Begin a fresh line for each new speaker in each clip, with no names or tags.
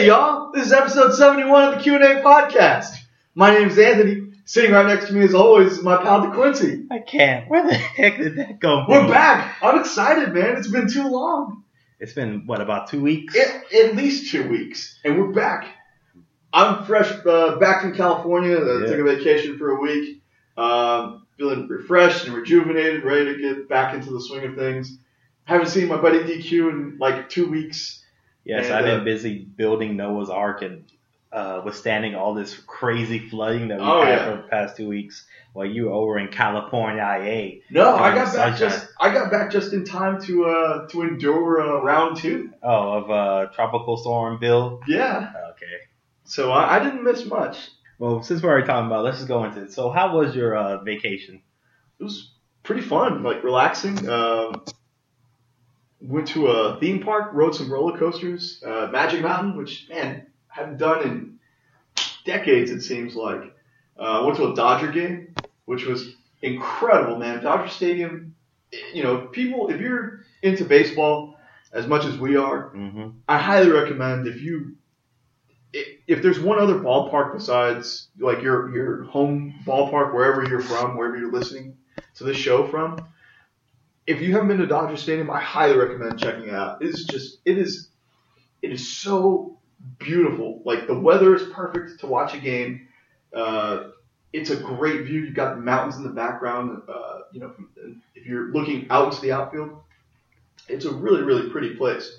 Hey y'all, this is episode 71 of the Q&A podcast. My name is Anthony. Sitting right next to me as always is my pal DeQuincy.
I can't. Where the heck did that go?
We're back. I'm excited, man. It's been too long.
It's been what about two weeks?
At, at least two weeks, and we're back. I'm fresh, uh, back from California. I
Yeah.
took a vacation for a week. Um, feeling refreshed and rejuvenated, ready to get back into the swing of things. Haven't seen my buddy DQ in like two weeks.
Yes,
and,
I've been
uh,
busy building Noah's Ark and uh, withstanding all this crazy flooding that we've
Oh,
had
yeah.
for the past two weeks. While you were over in California, IA.
No, I got back
sunshine.
just I got back just in time to uh to endure uh, round two.
Oh, of uh, Tropical Storm Bill.
Yeah,
Okay.
so I, I didn't miss much.
Well, since we're already talking about, it, let's just go into it. So, how was your uh, vacation?
It was pretty fun, like relaxing. Um, went to a theme park, rode some roller coasters, uh, Magic Mountain, which man I haven't done in decades. It seems like. Uh, went to a Dodger game, which was incredible, man. Dodger Stadium. You know, people, if you're into baseball as much as we are,
Mm-hmm.
I highly recommend if you if, if there's one other ballpark besides like your your home ballpark wherever you're from, wherever you're listening to this show from, if you haven't been to Dodger Stadium, I highly recommend checking it out. It's just it is it is so beautiful. Like the weather is perfect to watch a game. Uh, it's a great view. You've got mountains in the background. Uh, you know, if you're looking out into the outfield, it's a really really pretty place.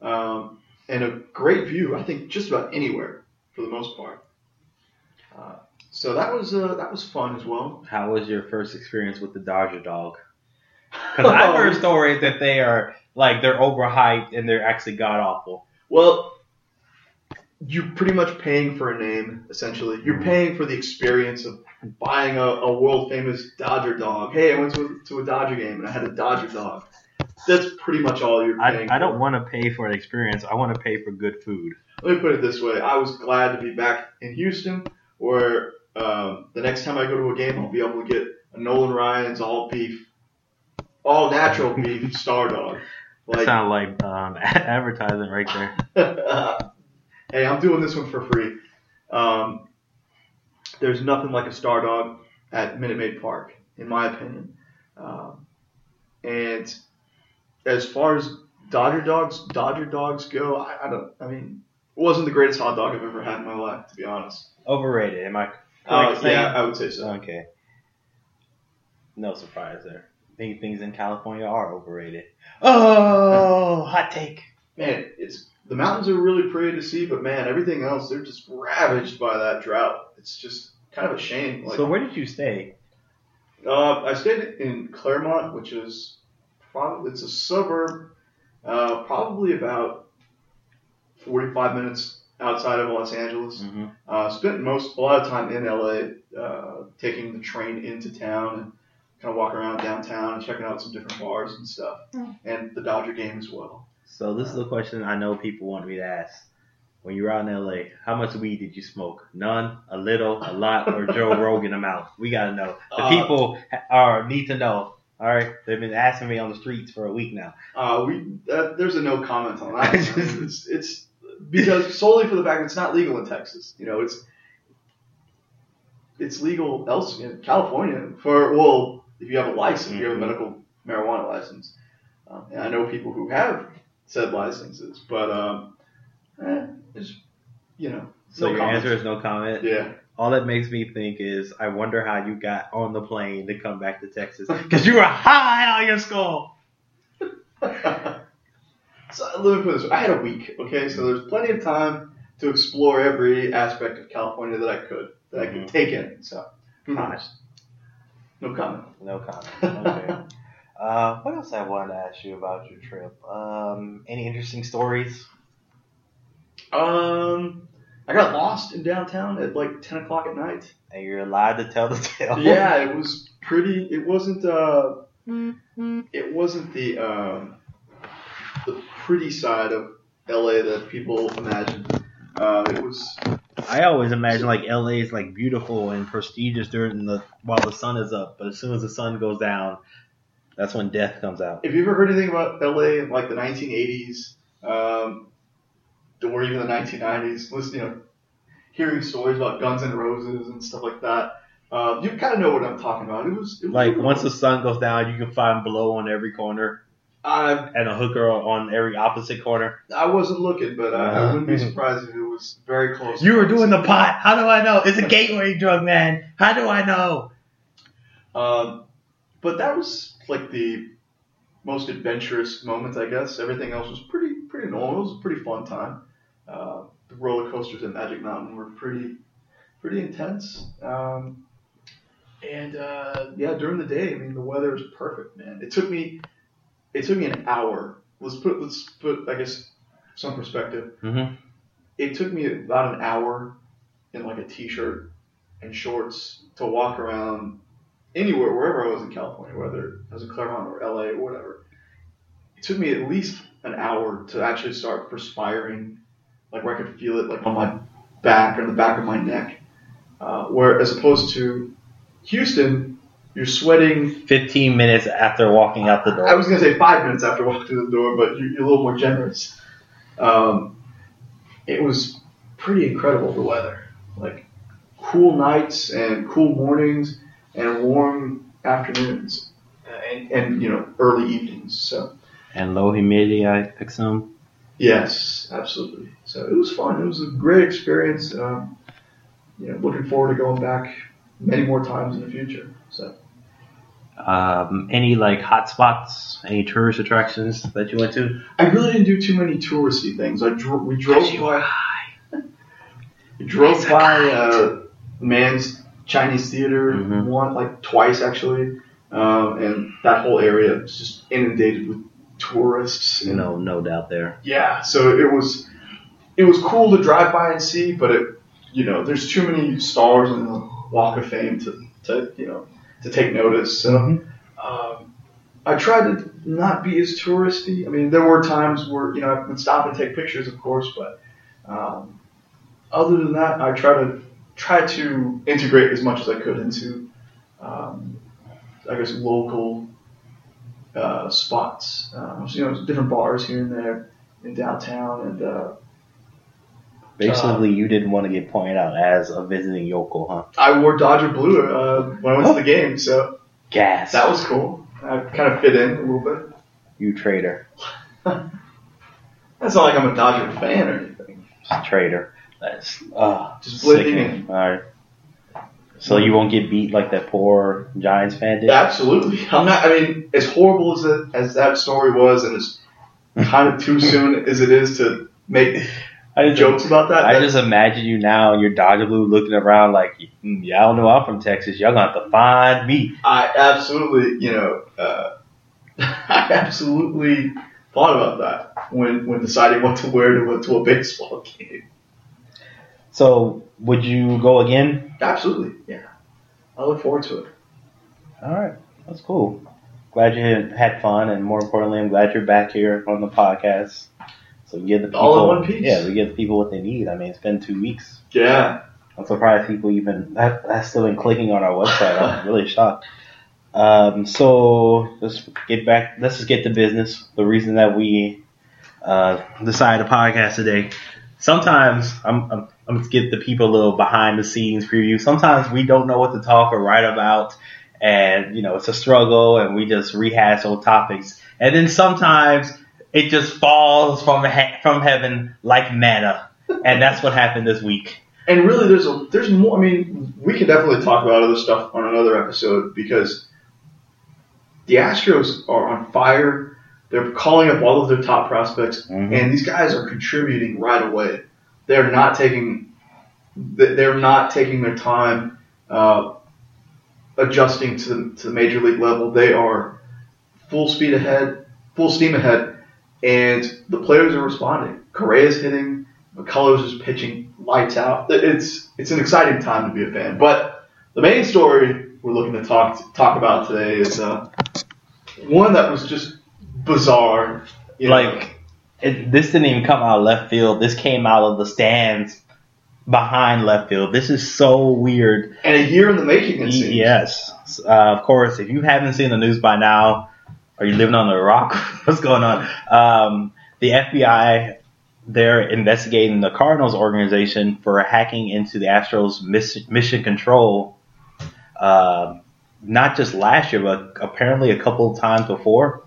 Um, and a great view. I think just about anywhere for the most part. Uh, so that was uh, that was fun as well.
How was your first experience with the Dodger dog? Because I've heard stories that they are like they're overhyped and they're actually god awful.
Well, you're pretty much paying for a name essentially. You're paying for the experience of buying a, a world famous Dodger dog. Hey, I went to a, to a Dodger game and I had a Dodger dog. That's pretty much all you're
I,
paying.
I don't want to pay for an experience. I want to pay for good food.
Let me put it this way: I was glad to be back in Houston, where um, the next time I go to a game, I'll be able to get a Nolan Ryan's all beef, all natural beef Star Dog.
That
Like,
sounds like um, advertising right there.
hey, I'm doing this one for free. Um, there's nothing like a Star Dog at Minute Maid Park, in my opinion. Um, and as far as Dodger dogs, Dodger dogs go, I, I don't. I mean, it wasn't the greatest hot dog I've ever had in my life, to be honest.
Overrated. Am I correct?
Uh, yeah, I would say so.
Okay. No surprise there. Think things in California are overrated. Oh, hot take.
Man, it's the mountains are really pretty to see, but man, everything else they're just ravaged by that drought. It's just kind of a shame. Like,
so where did you stay?
uh, I stayed in Claremont, which is probably it's a suburb, uh, probably about 45 minutes outside of Los Angeles.
Mm-hmm.
Uh, spent most a lot of time in LA, uh, taking the train into town and kind of walking around downtown and checking out some different bars and stuff, and the Dodger game as well.
So this is a question I know people want me to ask. When you were out in LA, how much weed did you smoke? None, a little, a lot, or Joe Rogan amount? We gotta know. The
Uh,
people are need to know. All right, they've been asking me on the streets for a week now.
Uh, we uh, there's a no comment on that. it's, it's because solely for the fact that it's not legal in Texas. You know, it's it's legal else in California for well, if you have a license, if you have a
Mhm.
medical marijuana license. Um, and I know people who have said licenses, but um, eh, it's you know.
So
no
your
comment.
answer is no comment.
Yeah.
All that makes me think is, I wonder how you got on the plane to come back to Texas because you were high on your skull.
so let me put this way. I had a week, okay? So there's plenty of time to explore every aspect of California that I could, that I could
Mhm.
take in. So,
Gosh.
No comment.
No comment. Okay. uh, what else I wanted to ask you about your trip? Um, any interesting stories?
Um, I got lost in downtown at like 10 o'clock at night.
And you're allowed to tell the tale.
Yeah, it was pretty. It wasn't. Uh, it wasn't the um, the pretty side of LA that people imagine. Uh, it was.
I always imagine like LA is like beautiful and prestigious during the while the sun is up, but as soon as the sun goes down, that's when death comes out.
If you ever heard anything about LA in like the 1980s, um, or even the 1990s, listening, you know, hearing stories about Guns N' Roses and stuff like that. Uh, you kind of know what I'm talking about. It was, it was
Like once the sun goes down, you can find blow on every corner
I
and a hooker on every opposite corner.
I wasn't looking, but I, I wouldn't be surprised if it was very close.
You were doing the pot. How do I know? It's a gateway drug, man. How do I know?
Um, but that was like the most adventurous moment, I guess. Everything else was pretty pretty normal. It was a pretty fun time. Uh, the roller coasters at Magic Mountain were pretty pretty intense. Um, and uh, yeah, during the day, I mean, the weather was perfect, man. It took me it took me an hour. Let's put let's put I guess some perspective.
Mm-hmm.
It took me about an hour in like a t-shirt and shorts to walk around anywhere, wherever I was in California, whether I was in Claremont or LA or whatever. It took me at least an hour to actually start perspiring, like where I could feel it, like on my back or the back of my neck. Uh, where as opposed to Houston, you're sweating.
15 minutes after walking out the door.
I was gonna say five minutes after walking through the door, but you're, you're a little more generous. Um, it was pretty incredible the weather, like cool nights and cool mornings and warm afternoons, uh, and, and you know early evenings. So
and low humidity, I assume.
yes, absolutely. So it was fun. It was a great experience. Um, you know, looking forward to going back many more times in the future. So.
Um, any like hot spots, any tourist attractions that you went to?
I really didn't do too many touristy things. I dro- we drove by we drove by
guy.
uh, Man's Chinese Theater
Mhm.
one like twice actually, um, and that whole area was just inundated with tourists.
You know, no doubt there.
Yeah, so it was it was cool to drive by and see, but it you know there's too many stars on the Walk of Fame to, to you know to take notice. So um, I tried to not be as touristy. I mean, there were times where you know I would stop and take pictures, of course, but um, other than that, I try to try to integrate as much as I could into um, I guess local uh, spots. Um, so, you know, different bars here and there in downtown, and uh,
Basically, you didn't want to get pointed out as a visiting yokel, huh?
I wore Dodger blue uh, when I went to the game, so
Gas.
that was cool. I kind of fit in a little bit.
you traitor.
That's not like I'm a Dodger fan or anything.
Traitor. That's uh,
Just blending
sickening. All right. So you won't get beat like that poor Giants fan did.
Absolutely. I'm not. I mean, as horrible as it, as that story was, and as kind of too soon as it is to make
I just,
jokes about that.
I just imagine you now in your Dodger blue looking around like, "Mm, y'all know I'm from Texas. Y'all gonna have to find me.
I absolutely, you know, uh, I absolutely thought about that when when deciding what to wear to to a baseball game.
So would you go again?
Absolutely, yeah. I look forward to it.
All right, that's cool. Glad you had fun, and more importantly, I'm glad you're back here on the podcast. So we give the people,
All in one piece.
yeah, we give the people what they need. I mean, it's been two weeks.
Yeah.
I'm surprised people even that that's still been clicking on our website. I'm really shocked. Um, so let's get back. Let's just get to business. The reason that we uh, decided to podcast today. Sometimes I'm, I'm I'm gonna get the people a little behind the scenes preview. Sometimes we don't know what to talk or write about, and you know it's a struggle, and we just rehash old topics. And then sometimes it just falls from he- from heaven like manna, and that's what happened this week.
And really, there's a there's more. I mean, we could definitely talk about other stuff on another episode because the Astros are on fire. They're calling up all of their top prospects,
Mhm.
and these guys are contributing right away. They're not taking they're not taking their time uh, adjusting to the, to the major league level. They are full speed ahead, full steam ahead, and the players are responding. Correa's hitting, McCullers is pitching lights out. It's it's an exciting time to be a fan. But the main story we're looking to talk talk about today is uh, one that was just bizarre. You know,
like it, this didn't even come out of left field. This came out of the stands behind left field. This is so weird.
and a year in the making. It seems.
Yes, uh, of course. If you haven't seen the news by now, are you living on the rock? What's going on? Um, the FBI they're investigating the Cardinals organization for hacking into the Astros mission control. Uh, not just last year, but apparently a couple of times before.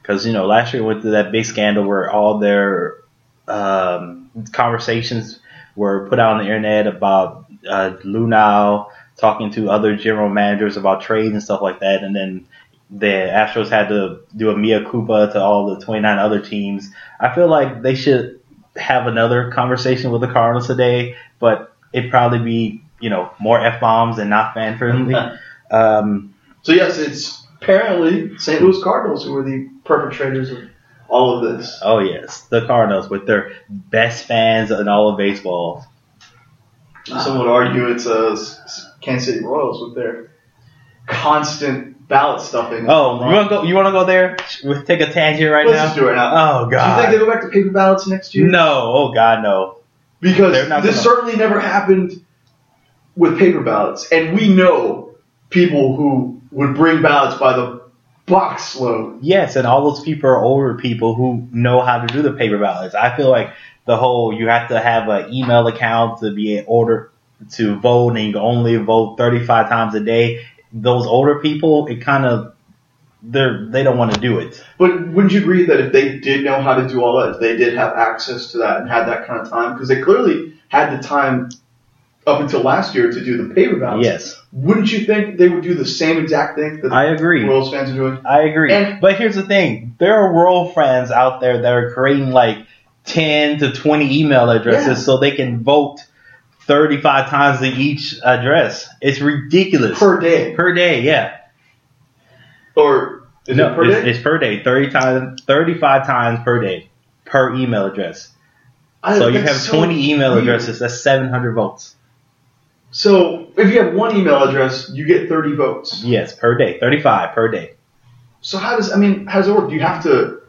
Because you know, last year went through that big scandal where all their um, conversations were put out on the internet about uh, Luhnow talking to other general managers about trades and stuff like that, and then the Astros had to do a mea culpa to all the 29 other teams. I feel like they should have another conversation with the Cardinals today, but it'd probably be you know more f bombs and not fan friendly. um,
So yes, it's apparently St. Louis Cardinals who are the perpetrators of all of this.
oh yes, the Cardinals with their best fans in all of baseball.
Some would argue it's uh, S- S- Kansas City Royals with their constant ballot stuffing.
Oh, you want to go? You want to go there? We'll take a tangent right
Let's
now.
just do it now.
Oh God.
Do you think they go back to paper ballots next year?
no! Oh God, no!
because this
gonna-
certainly never happened with paper ballots, and we know people who would bring ballots by the box load.
Yes, and all those people are older people who know how to do the paper ballots. I feel like the whole you have to have an email account to be in order to vote, and you can only vote 35 times a day. Those older people, it kind of they're they don't want to do it.
But wouldn't you agree that if they did know how to do all that, if they did have access to that and had that kind of time, because they clearly had the time up until last year to do the paper ballots.
Yes,
Wouldn't you think they would do the same exact thing that
I agree.
Royals fans are doing?
I agree.
And-
but here's the thing: there are Royal fans out there that are creating like 10 to 20 email addresses
Yeah.
so they can vote 35 times to each address. It's ridiculous
Per day.
Per day, yeah.
Or is
no,
it per
it's,
day?
it's per day, 30 times, 35 times per day per email address.
I-
So you have
so
20 email
weird.
addresses. That's 700 votes.
So if you have one email address, you get 30 votes.
Yes, per day, 35 per day.
So how does I mean how does it work? Do you have to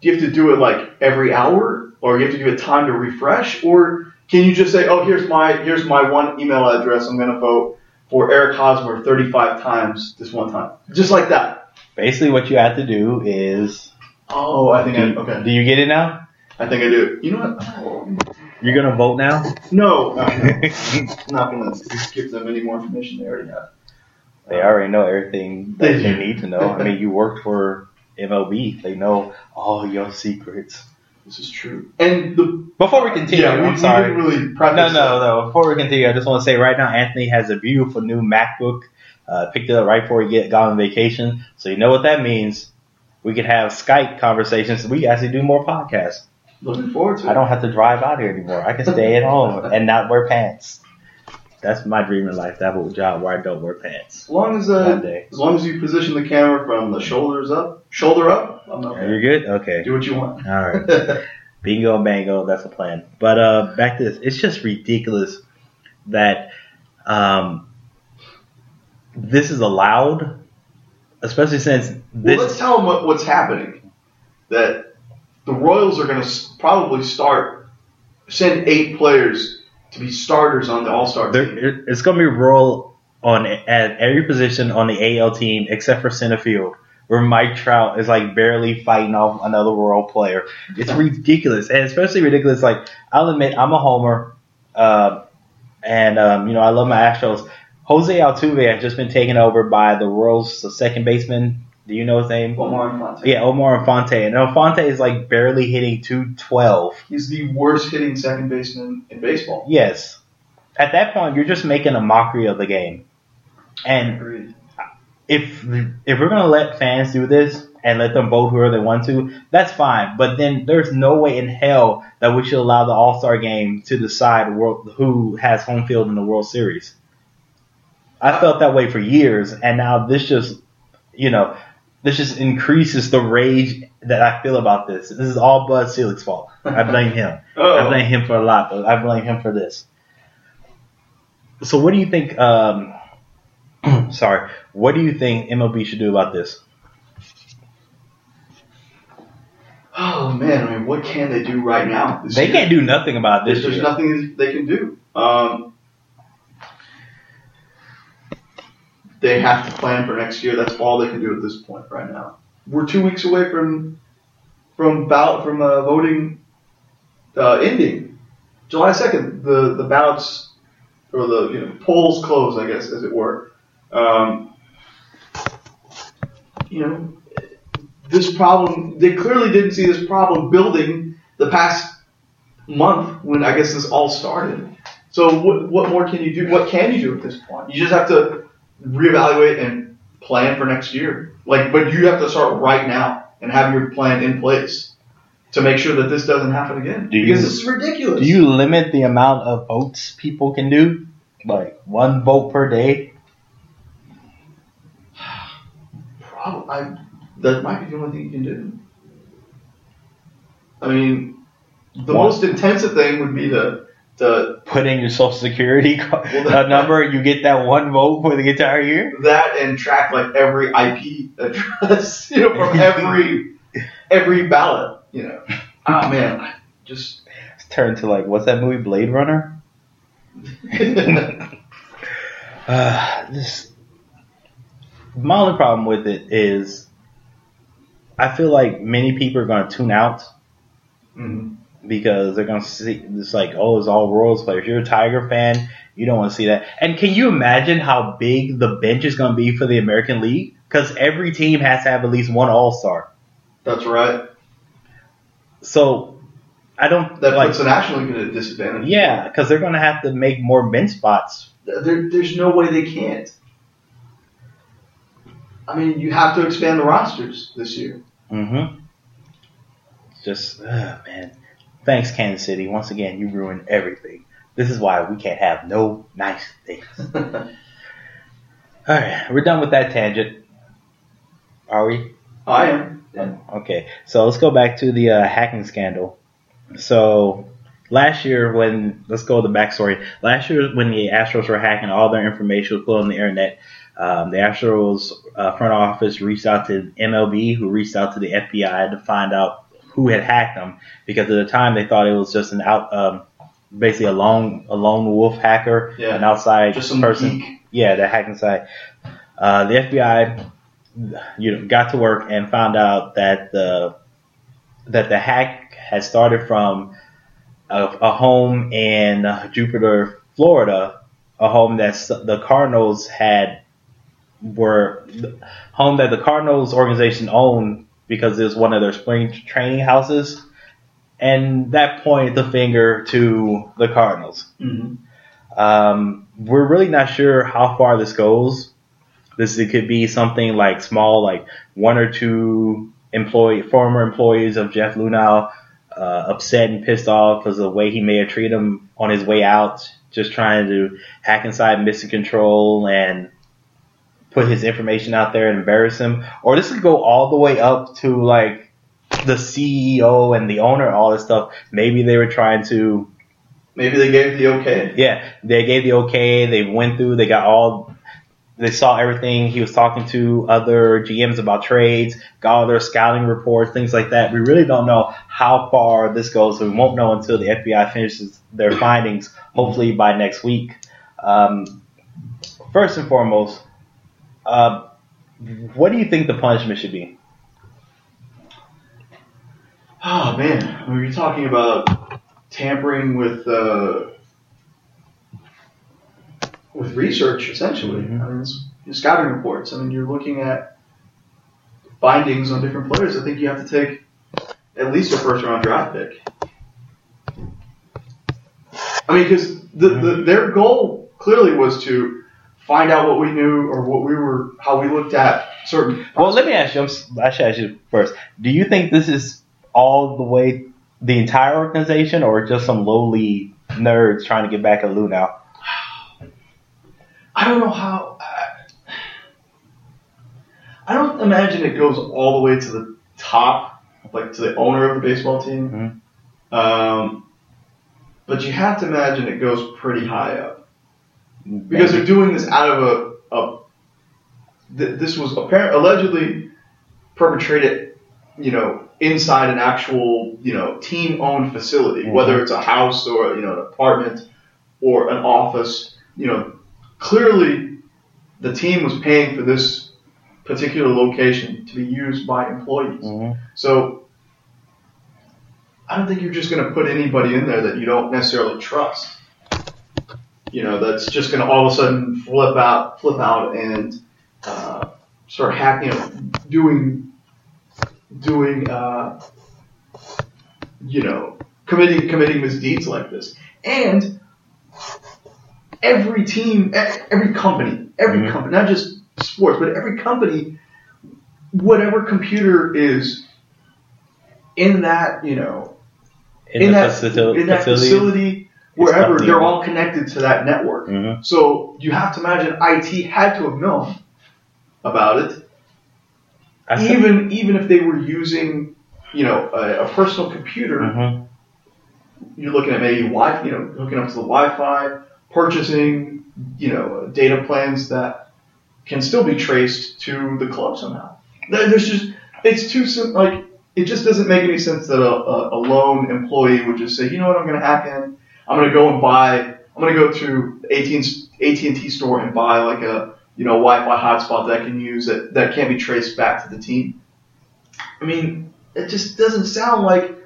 do you have to do it like every hour, or you have to give it time to refresh, or can you just say, oh here's my here's my one email address, I'm gonna vote for Eric Hosmer 35 times this one time, just like that.
Basically, what you have to do is.
Oh, I think I
Do,
okay.
do you get it now?
I think I do. You know what? Oh,
You're gonna vote now.
No, I'm not gonna give them any more information they already have.
They already know everything that
they
need to know. I mean, you worked for MLB. They know all your secrets.
This is true. And the
Before we continue,
yeah, we,
I'm
we
sorry.
didn't really
No, no,
that.
no. Before we continue, I just want to say right now, Anthony has a beautiful new MacBook. Uh, picked it up right before he get got on vacation. So you know what that means. We could have Skype conversations. We actually do more podcasts.
Looking forward to it.
I don't have to drive out here anymore. I can stay at home and not wear pants. That's my dream in life. To have a job where I don't wear pants.
As long as uh, as long as you position the camera from the shoulders up, shoulder up, I'm okay.
You're good. Okay.
Do what you want.
All right. Bingo, bango, that's the plan. But uh, back to this, it's just ridiculous that um, this is allowed, especially since
well, let's tell them what, what's happening. That the Royals are going to probably start send eight players to be starters on the All Star team.
it's going to be role on at every position on the AL team except for center field, where Mike Trout is like barely fighting off another Royal player. It's ridiculous, and especially ridiculous. Like I'll admit, I'm a homer, uh, and um, you know I love my Astros. Jose Altuve has just been taken over by the world's second baseman. Do you know his name?
Omar Infante.
Yeah, Omar Infante. And Infante is like barely hitting 212.
He's the worst hitting second baseman in baseball.
Yes. At that point, you're just making a mockery of the game. And
Agreed.
if if we're gonna let fans do this and let them vote whoever they want to, that's fine. But then there's no way in hell that we should allow the All Star game to decide world, who has home field in the World Series. I felt that way for years, and now this just, you know, this just increases the rage that I feel about this. This is all Bud Selig's fault. I blame him. I blame him for a lot, but I blame him for this. So, what do you think? Um, sorry, what do you think MLB should do about this?
oh man, I mean, what can they do right now? this
They
year?
can't do nothing about this
there's
year.
nothing they can do. Um, they have to plan for next year. That's all they can do at this point right now. We're two weeks away from from ballot from uh, voting uh, ending, July second, the the ballots or the you know polls close, I guess, as it were. Um, you know, this problem they clearly didn't see this problem building the past month when I guess this all started. So what what more can you do? What can you do at this point? You just have to reevaluate and plan for next year. Like, but you have to start right now and have your plan in place to make sure that this doesn't happen again.
Do you-
because this is ridiculous.
Do you limit the amount of votes people can do? Like one vote per day?
Probably, I, that might be the only thing you can do. I mean, the
What?
most intensive thing would be to, to
Put in your social security
Well, that-
number, you get that one vote for the entire year?
that and track like every IP address, you know, from every every ballot, you know. Oh man, I just
Turn to like, what's that movie, Blade Runner? Uh, this, my only problem with it is I feel like many people are going to tune out
Mhm.
Because they're going to see it's like, oh, it's all Royals players. If you're a Tiger fan, you don't want to see that. And can you imagine how big the bench is going to be for the American League? Because every team has to have at least one All Star.
That's right.
So I don't
That
like.
puts the National League at a disadvantage.
Yeah, because they're going to have to make more bench spots.
There, there's no way they can't. I mean, you have to expand the rosters this year.
Mm-hmm. Just, uh, man. Thanks, Kansas City. Once again, you ruined everything. This is why we can't have no nice things. All right, we're done with that tangent. Are we?
I am.
Okay, so let's go back to the uh, hacking scandal. So last year, when let's go to the backstory. Last year, when the Astros were hacking, all their information was put on the internet. Um, the Astros uh, front office reached out to MLB, who reached out to the FBI to find out who had hacked them. Because at the time, they thought it was just an out, um, basically a lone a lone wolf hacker,
Yeah.
an outside person.
geek.
Yeah, the hacking site. Uh, the FBI you know, got to work and found out that the that the hack had started from a, a home in uh, Jupiter, Florida, a home that the Cardinals had were home that the Cardinals organization owned because it was one of their spring training houses, and that pointed the finger to the Cardinals.
Mm-hmm.
Um, we're really not sure how far this goes. This it could be something like small, like one or two employee, former employees of Jeff Luhnow, uh, upset and pissed off because of the way he may have treated him on his way out, just trying to hack inside Mission Control and put his information out there and embarrass him. Or this could go all the way up to like the CEO and the owner, all this stuff. Maybe they were trying to
Maybe they gave the okay.
yeah, they gave the okay. They went through. They got all. They saw everything. He was talking to other GMs about trades, got all their scouting reports, things like that. We really don't know how far this goes, so we won't know until the FBI finishes their findings, hopefully by next week. Um, first and foremost, uh, what do you think the punishment should be?
Oh man, I mean, you're talking about tampering with uh, with research, essentially.
Mhm.
I mean, scouting reports. I mean, you're looking at findings on different players. I think you have to take at least a first round draft pick. I mean, because the, the, their goal clearly was to find out what we knew or what we were, how we looked at certain.
Well, let me ask you. I should ask you first. Do you think this is all the way the entire organization, or just some lowly nerds trying to get back at Luhnow?
I don't know how. Uh, I don't imagine it goes all the way to the top, like to the owner of the baseball team. Um, but you have to imagine it goes pretty high up because they're doing this out of a. a th- this was apparent, allegedly perpetrated, you know, inside an actual, you know, team-owned facility,
Mhm.
whether it's a house or you know an apartment or an office. You know, clearly the team was paying for this particular location to be used by employees.
Mhm.
So I don't think you're just going to put anybody in there that you don't necessarily trust. You know, that's just going to all of a sudden flip out, flip out, and uh, start hacking, you know, doing, doing, uh, you know, committing committing misdeeds like this. And every team, every company, every
Mhm.
company, not just sports, but every company, whatever computer is in that, you know,
In, the
that
facility.
in that facility, wherever, they're all connected to that network.
Mhm.
So you have to imagine IT had to have known about it,
I
even even if they were using, you know, a, a personal computer.
Mhm.
You're looking at maybe Wi, you know, hooking up to the Wi-Fi, purchasing, you know, data plans that can still be traced to the club somehow. There's just it's too sim- like it just doesn't make any sense that a, a, a lone employee would just say, you know what, I'm going to hack in. I'm going to go and buy. I'm going to go to AT and T store and buy like a you know Wi-Fi hotspot that I can use that that can't be traced back to the team. I mean, it just doesn't sound like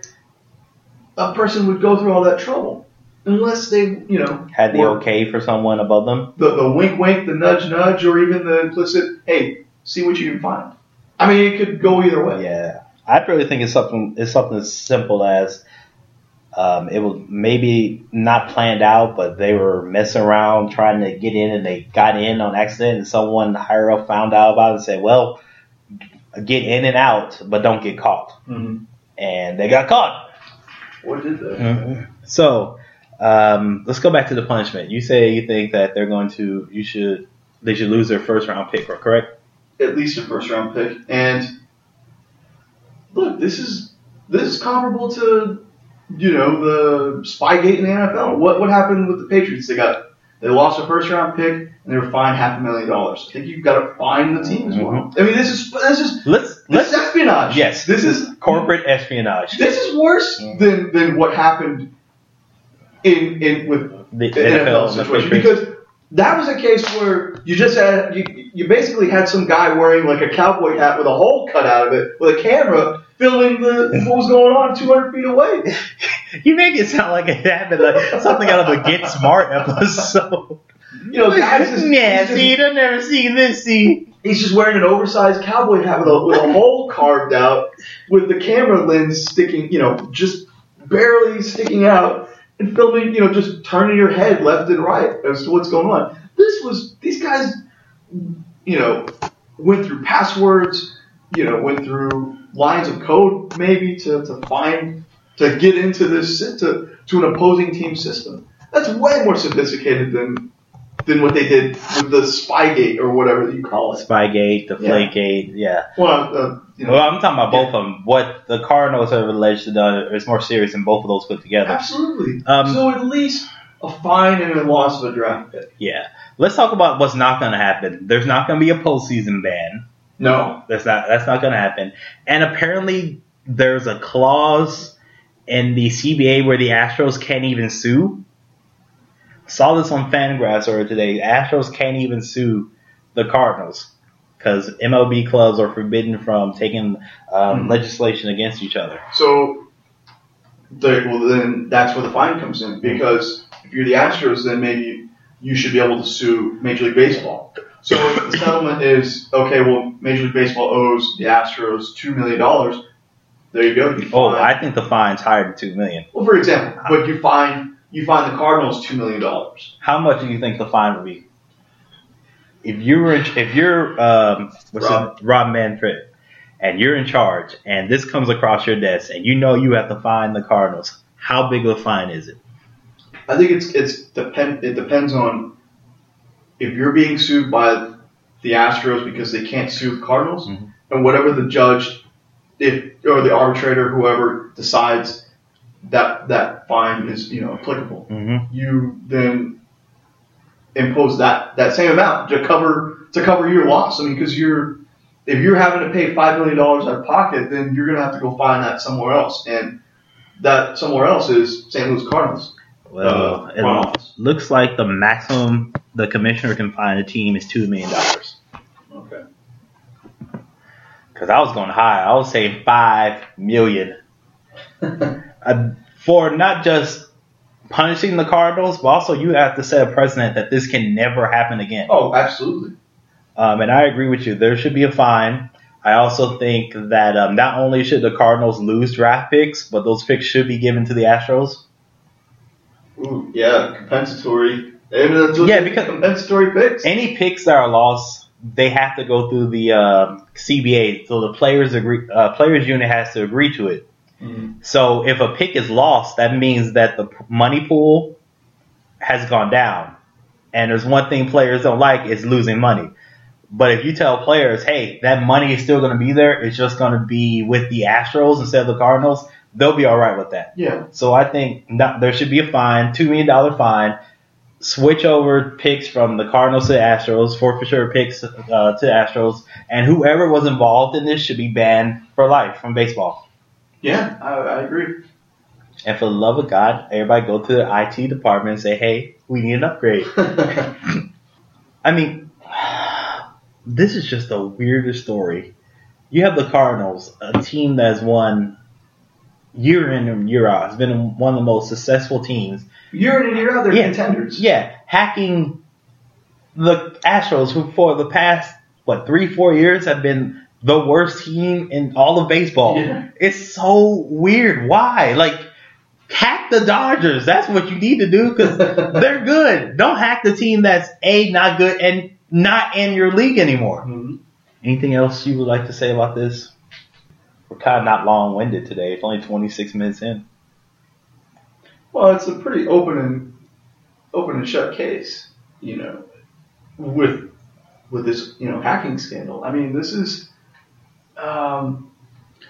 a person would go through all that trouble unless they, you know,
Had the okay for someone above them.
the, the wink wink, the nudge nudge, or even the implicit, hey, see what you can find. I mean, it could go either way.
Yeah, I really think it's something. It's something as simple as um, it was maybe not planned out, but they were messing around trying to get in, and they got in on accident, and someone higher up found out about it and said, "Well, get in and out, but don't get caught."
Mm-hmm.
And they got caught.
What did they?
Mm-hmm. So um, let's go back to the punishment. You say you think that they're going to, you should, they should lose their first round pick, correct?
At least a first round pick. And look, this is this is comparable to you know the Spygate in the NFL. What what happened with the Patriots? They got they lost a first round pick and they were fined half a million dollars. I think you've got to fine the team as well. I mean, this is this is
Let's
this
let's
is espionage.
yes,
this is
corporate espionage.
This is worse
Mm.
than, than what happened in in with
The
the
NFL
NFL situation because that was a case where you just had you, you basically had some guy wearing like a cowboy hat with a hole cut out of it with a camera filming the what was going on 200 feet away.
You make it sound like it happened like something out of a Get Smart episode.
You know, guys just,
yeah, see,
just,
you've never seen this. See,
he's just wearing an oversized cowboy hat with a, with a hole carved out with the camera lens sticking, you know, just barely sticking out and filming, you know, just turning your head left and right as to what's going on. This was these guys, you know, went through passwords, you know, went through lines of code maybe to, to find to get into this to to an opposing team system. That's way more sophisticated than than what they did with the Spygate or whatever you call it.
Spygate,
Yeah.
Deflategate, yeah.
Well, uh, you know,
Well, I'm talking about both of them. What the Cardinals have alleged to done is more serious than both of those put together.
absolutely.
Um,
so at least a fine and a loss of a draft pick.
Yeah. Let's talk about what's not going to happen. There's not going to be a postseason ban.
No,
That's not that's not going to happen. And apparently, there's a clause in the CBA where the Astros can't even sue. Saw this on Fangraphs earlier today. Astros can't even sue the Cardinals because MLB clubs are forbidden from taking um,
Mhm.
legislation against each other.
So, the, well, then that's where the fine comes in because if you're the Astros, then maybe you should be able to sue Major League Baseball. So the settlement is okay. Well, Major League Baseball owes the Astros two million dollars. There you go. You
Oh, I think the fine's higher than two million.
well, for example, but you find you find the Cardinals two million dollars.
How much do you think the fine would be? If you were, in, if you're, um, what's
Rob.
it, Rob Manfred, and you're in charge, and this comes across your desk, and you know you have to fine the Cardinals, how big of a fine is it?
I think it's it's depend it depends on if you're being sued by the Astros because they can't sue the Cardinals,
Mhm.
and whatever the judge, if or the arbitrator, whoever decides that that fine is you know applicable,
Mm-hmm.
you then impose that that same amount to cover to cover your loss. I mean, because you're if you're having to pay five million dollars out of pocket, then you're gonna have to go find that somewhere else, and that somewhere else is St. Louis Cardinals.
Well,
uh,
it looks like the maximum the commissioner can fine a team is two million dollars.
Okay.
Because I was going high, I was saying five million. uh, for not just punishing the Cardinals, but also you have to set a precedent that this can never happen again.
Oh, absolutely.
Um, and I agree with you. There should be a fine. I also think that um, not only should the Cardinals lose draft picks, but those picks should be given to the Astros.
Ooh, yeah, compensatory. Yeah,
Yeah, because-
compensatory picks.
Any picks that are lost, they have to go through the uh, CBA. So the players agree. Uh, players unit has to agree to it.
Mhm.
So if a pick is lost, that means that the money pool has gone down. And there's one thing players don't like is losing money. But if you tell players, hey, that money is still going to be there, it's just going to be with the Astros instead of the Cardinals, they'll be all right with that.
Yeah.
So I think not, there should be a fine, two million dollar fine. Switch over picks from the Cardinals to the Astros, forfeiture picks uh, to the Astros, and whoever was involved in this should be banned for life from baseball.
Yeah, I, I agree.
And for the love of God, everybody go to the IT department and say, hey, we need an upgrade. I mean, this is just the weirdest story. You have the Cardinals, a team that has won year in and year out. It's been one of the most successful teams.
year in and year out, they're
Yeah.
contenders.
Yeah, hacking the Astros, who for the past, what, three, four years have been the worst team in all of baseball.
Yeah.
It's so weird. Why? Like, hack the Dodgers. That's what you need to do because they're good. Don't hack the team that's A, not good, and not in your league anymore.
Mhm.
Anything else you would like to say about this? We're kind of not long winded today. It's only 26 minutes in.
Well, it's a pretty open and open and shut case, you know, with with this you know hacking scandal. I mean, this is um,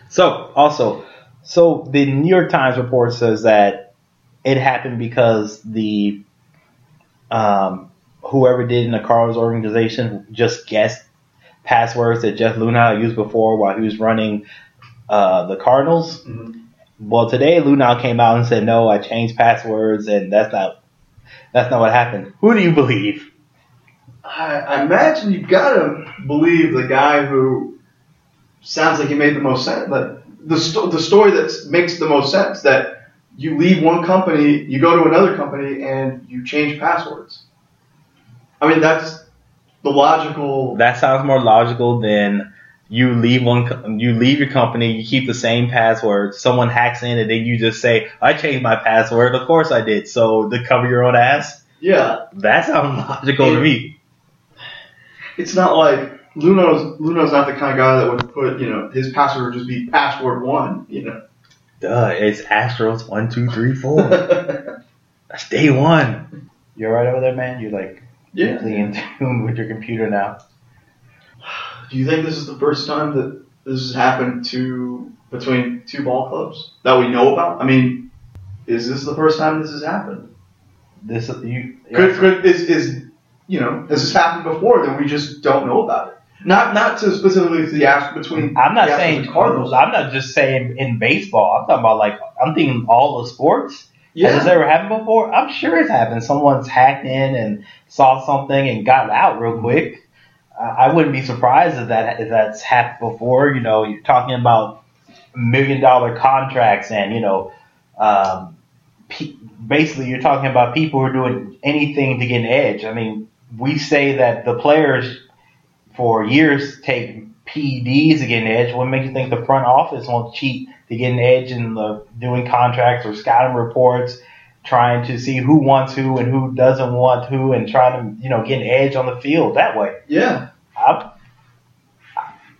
So, also, so the New York Times report says that it happened because the um, whoever did in the Cardinals organization just guessed passwords that Jeff Luhnow used before while he was running uh, the Cardinals.
mhm.
Well, today Luhnow came out and said, "No, I changed passwords, and that's not that's not what happened." Who do you believe?
I, I imagine you've got to believe the guy who sounds like he made the most sense. Like the sto- the story that makes the most sense that you leave one company, you go to another company, and you change passwords. I mean, that's the logical.
That sounds more logical than you leave one, you leave your company, you keep the same password, someone hacks in, and then you just say, "I changed my password." Of course I did. So to cover your own ass,
Yeah,
that sounds logical to me.
it's not like Luhnow's Luhnow's not the kind of guy that would put you know his password would just be password one. You know.
Duh, it's Astros one, two, three, four. That's day one. You're right over there, man. You're like
yeah.
really in tune with your computer now.
Do you think this is the first time that this has happened to between two ball clubs that we know about? I mean, is this the first time this has happened?
This you.
Could, could is, is you know has this happened before? Then we just don't know about it. Not not to specifically to the Astros between.
I'm not saying
Cardinals.
I'm not just saying in baseball. I'm talking about like I'm thinking all the sports. Has this ever happened before? I'm sure it's happened. Someone's hacked in and saw something and got out real quick. I wouldn't be surprised if that if that's happened before. You know, you're talking about million dollar contracts and you know, um, pe- basically you're talking about people who are doing anything to get an edge. I mean, we say that the players for years take PEDs to get an edge. What makes you think the front office won't cheat to get an edge in the doing contracts or scouting reports, trying to see who wants who and who doesn't want who, and trying to you know get an edge on the field that way.
yeah.
I'm,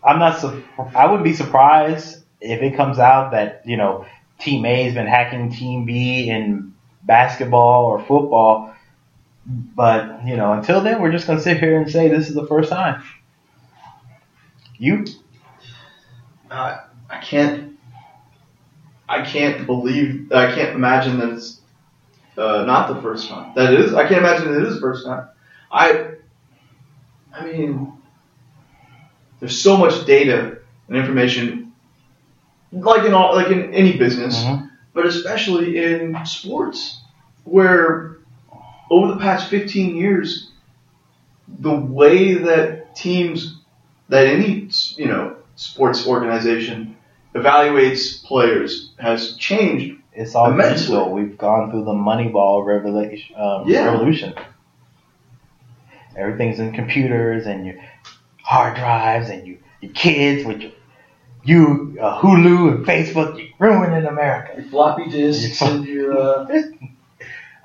I'm not. I wouldn't be surprised if it comes out that you know Team A has been hacking Team B in basketball or football. But you know, until then, we're just gonna sit here and say this is the first time. You
Uh, I can't. I can't believe. I can't imagine that it's uh, not the first time. That is. I can't imagine it is the first time. I. I mean, there's so much data and information, like in all, like in any business,
Mhm.
but especially in sports, where over the past 15 years, the way that teams, that any you know sports organization evaluates players has changed
It's all digital. We've gone through the Moneyball revelation, um,
Yeah.
revolution. Everything's in computers and your hard drives and you, your kids with your you uh, Hulu and Facebook. You're ruining America.
Your floppy disks and your. Uh,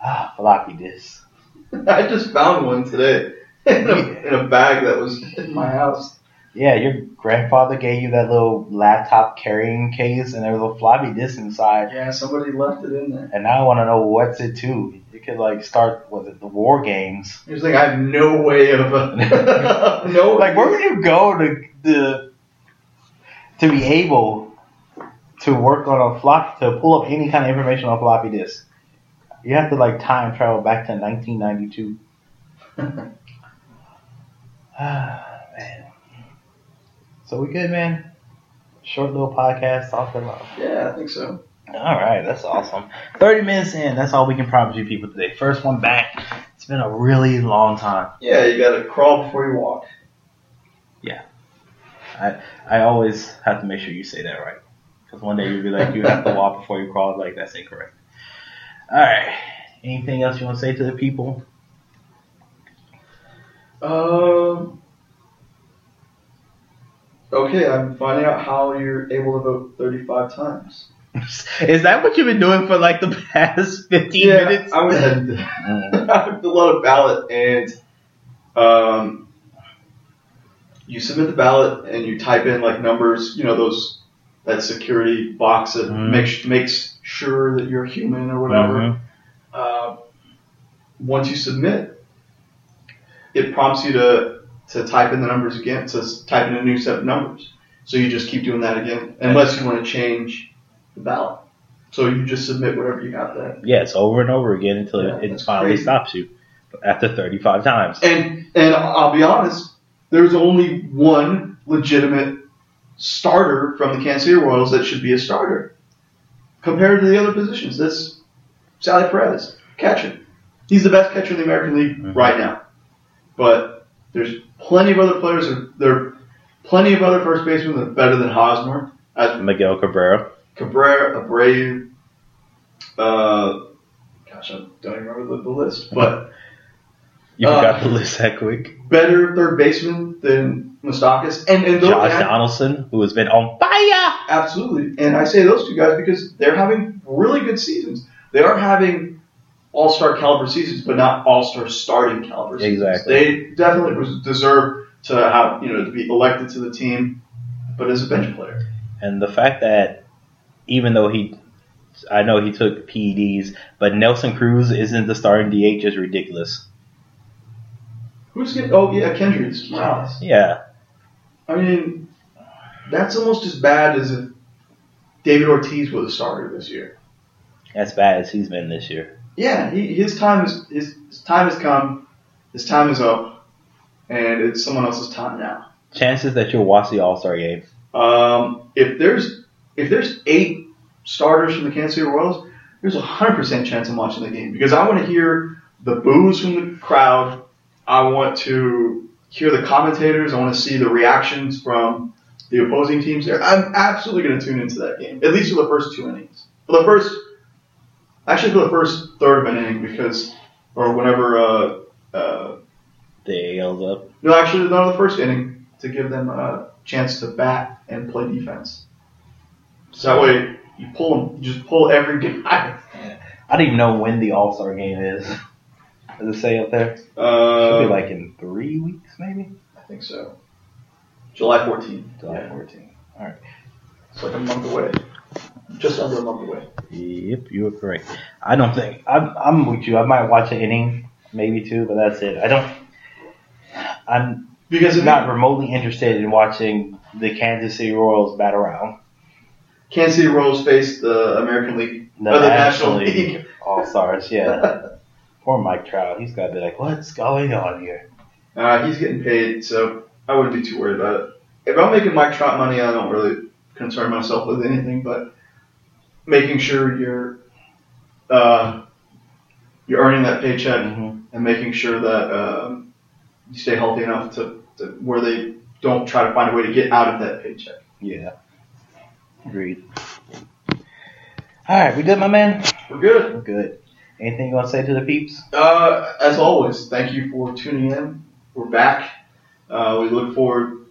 Ah, floppy disks.
I just found one today in a, in a bag that was in my house.
Yeah, your grandfather gave you that little laptop carrying case and there was a floppy disk inside.
Yeah, somebody left it in there.
And now I want to know what's it to. You could like start with it the war games?
The thing: I have no way of uh, no
Like where would you go to to to be able to work on a flop to pull up any kind of information on a floppy disk? You have to like time travel back to 1992. Ah, man. So we good, man. Short little podcast talking about.
Yeah, I think so.
All right, that's awesome. 30 minutes in, that's all we can promise you people today. First one back. It's been a really long time.
Yeah, you gotta crawl before you walk. Yeah.
I I always have to make sure you say that right. Because one day you'll be like, you have to walk before you crawl. Like, that's incorrect. All right. Anything else you want to say to the people?
Um. Okay, I'm finding out how you're able to vote 35 times.
Is that what you've been doing for like the past 15 minutes?
I went ahead and
Mm.
I out a ballot, and um, you submit the ballot and you type in like numbers. You know those that security box that
Mhm.
makes makes sure that you're human or whatever.
Mhm.
Uh, once you submit, it prompts you to to type in the numbers again, to type in a new set of numbers. So you just keep doing that again, unless you want to change the ballot. So you just submit whatever you got there.
Yeah, it's over and over again until
Yeah,
it, finally
crazy.
stops you after 35 times.
And and I'll be honest, there's only one legitimate starter from the Kansas City Royals that should be a starter compared to the other positions. That's Salvy Perez, catcher. He's the best catcher in the American League
Mhm.
right now. But there's plenty of other players. There are plenty of other first basemen that are better than Hosmer. As
Miguel Cabrera.
Cabrera, Abreu, uh, gosh, I don't even remember the, the list, but
You
Uh,
forgot the list that quick.
better third baseman than Moustakas. And, and those,
Josh
and I-
Donaldson, who has been on fire.
absolutely. And I say those two guys because they're having really good seasons. They are having all star caliber seasons, but not all star starting caliber seasons.
Exactly.
They definitely deserve to have, you know, to be elected to the team, but as a bench player.
And the fact that even though he, I know he took PEDs, but Nelson Cruz isn't the starting DH is ridiculous.
Who's getting, oh yeah, Kendrys. Wow.
Yeah,
I mean, that's almost as bad as if David Ortiz was a starter this year.
as bad as he's been this year.
Yeah, he, his time is his, his time has come, his time is up, and it's someone else's time now.
Chances that you'll watch the All Star game.
Um, if there's if there's eight starters from the Kansas City Royals, there's a hundred percent chance I'm watching the game because I want to hear the boos from the crowd. I want to hear the commentators. I want to see the reactions from the opposing teams. There, I'm absolutely going to tune into that game at least for the first two innings. For the first, actually, for the first third of an inning because, or whenever. Uh, uh,
The AL's up.
no, actually, no, the first inning to give them a chance to bat and play defense. So that way you pull them, you just pull every guy.
I don't even know when the All Star game is. Does it say up there? Should
Uh,
be like in three weeks, maybe.
I think so. July 14th.
July
Yeah.
14.
It's like a month away. Just under a month away.
Yep, you are correct. I don't think I'm. I'm with you. I might watch an inning, maybe two, but that's it. I don't. I'm
Because
not remotely interested in watching the Kansas City Royals bat around.
Kansas City Royals face the American League, or the
National
National
League
League.
All Stars, yeah. Poor Mike Trout. He's got to be like, what's going on here?
Uh, he's getting paid, so I wouldn't be too worried about it. If I'm making Mike Trout money, I don't really concern myself with anything, but making sure you're uh, you're earning that paycheck
Mm-hmm.
and making sure that um, you stay healthy enough to, to where they don't try to find a way to get out of that paycheck.
Yeah. Agreed. All right, we good, my man?
We're good.
We're good. Anything you want to say to the peeps?
Uh, as always, thank you for tuning in. We're back. Uh, we look forward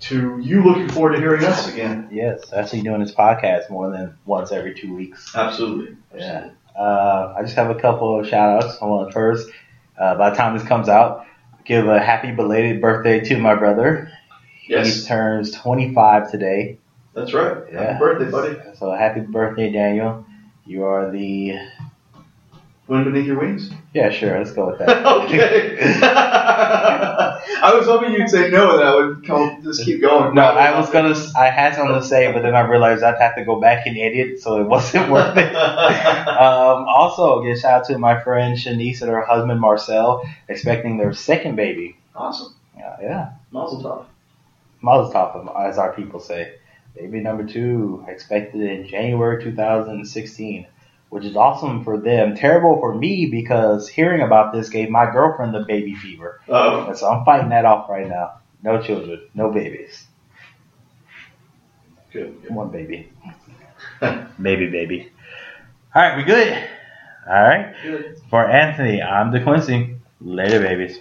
to you looking forward to hearing us again.
Yes, actually doing this podcast more than once every two weeks.
Absolutely.
Yeah. Uh, I just have a couple of shout outs. I want to first, uh, by the time this comes out, give a happy belated birthday to my brother.
Yes,
He turns 25 today.
that's right.
Yeah.
Happy birthday, buddy.
So happy birthday, Daniel. You are the.
Wind beneath your wings.
Yeah, sure, let's go with that.
okay. I was hoping you'd say no, and I would come, just keep going.
No, I was gonna. I had something to say, but then I realized I'd have to go back and edit, so it wasn't worth it. um, also, give shout out to my friend Shanice and her husband Marcel, expecting their second baby.
awesome.
Yeah, yeah.
Mazel tov.
Mazel tov, as our people say. Baby number two expected in January 2016, which is awesome for them. Terrible for me because hearing about this gave my girlfriend the baby fever. And so I'm fighting that off right now. No children, no babies.
good. good.
One baby. Baby, baby. All right, we good. All right.
Good.
For Anthony, I'm DeQuincy. Later, babies.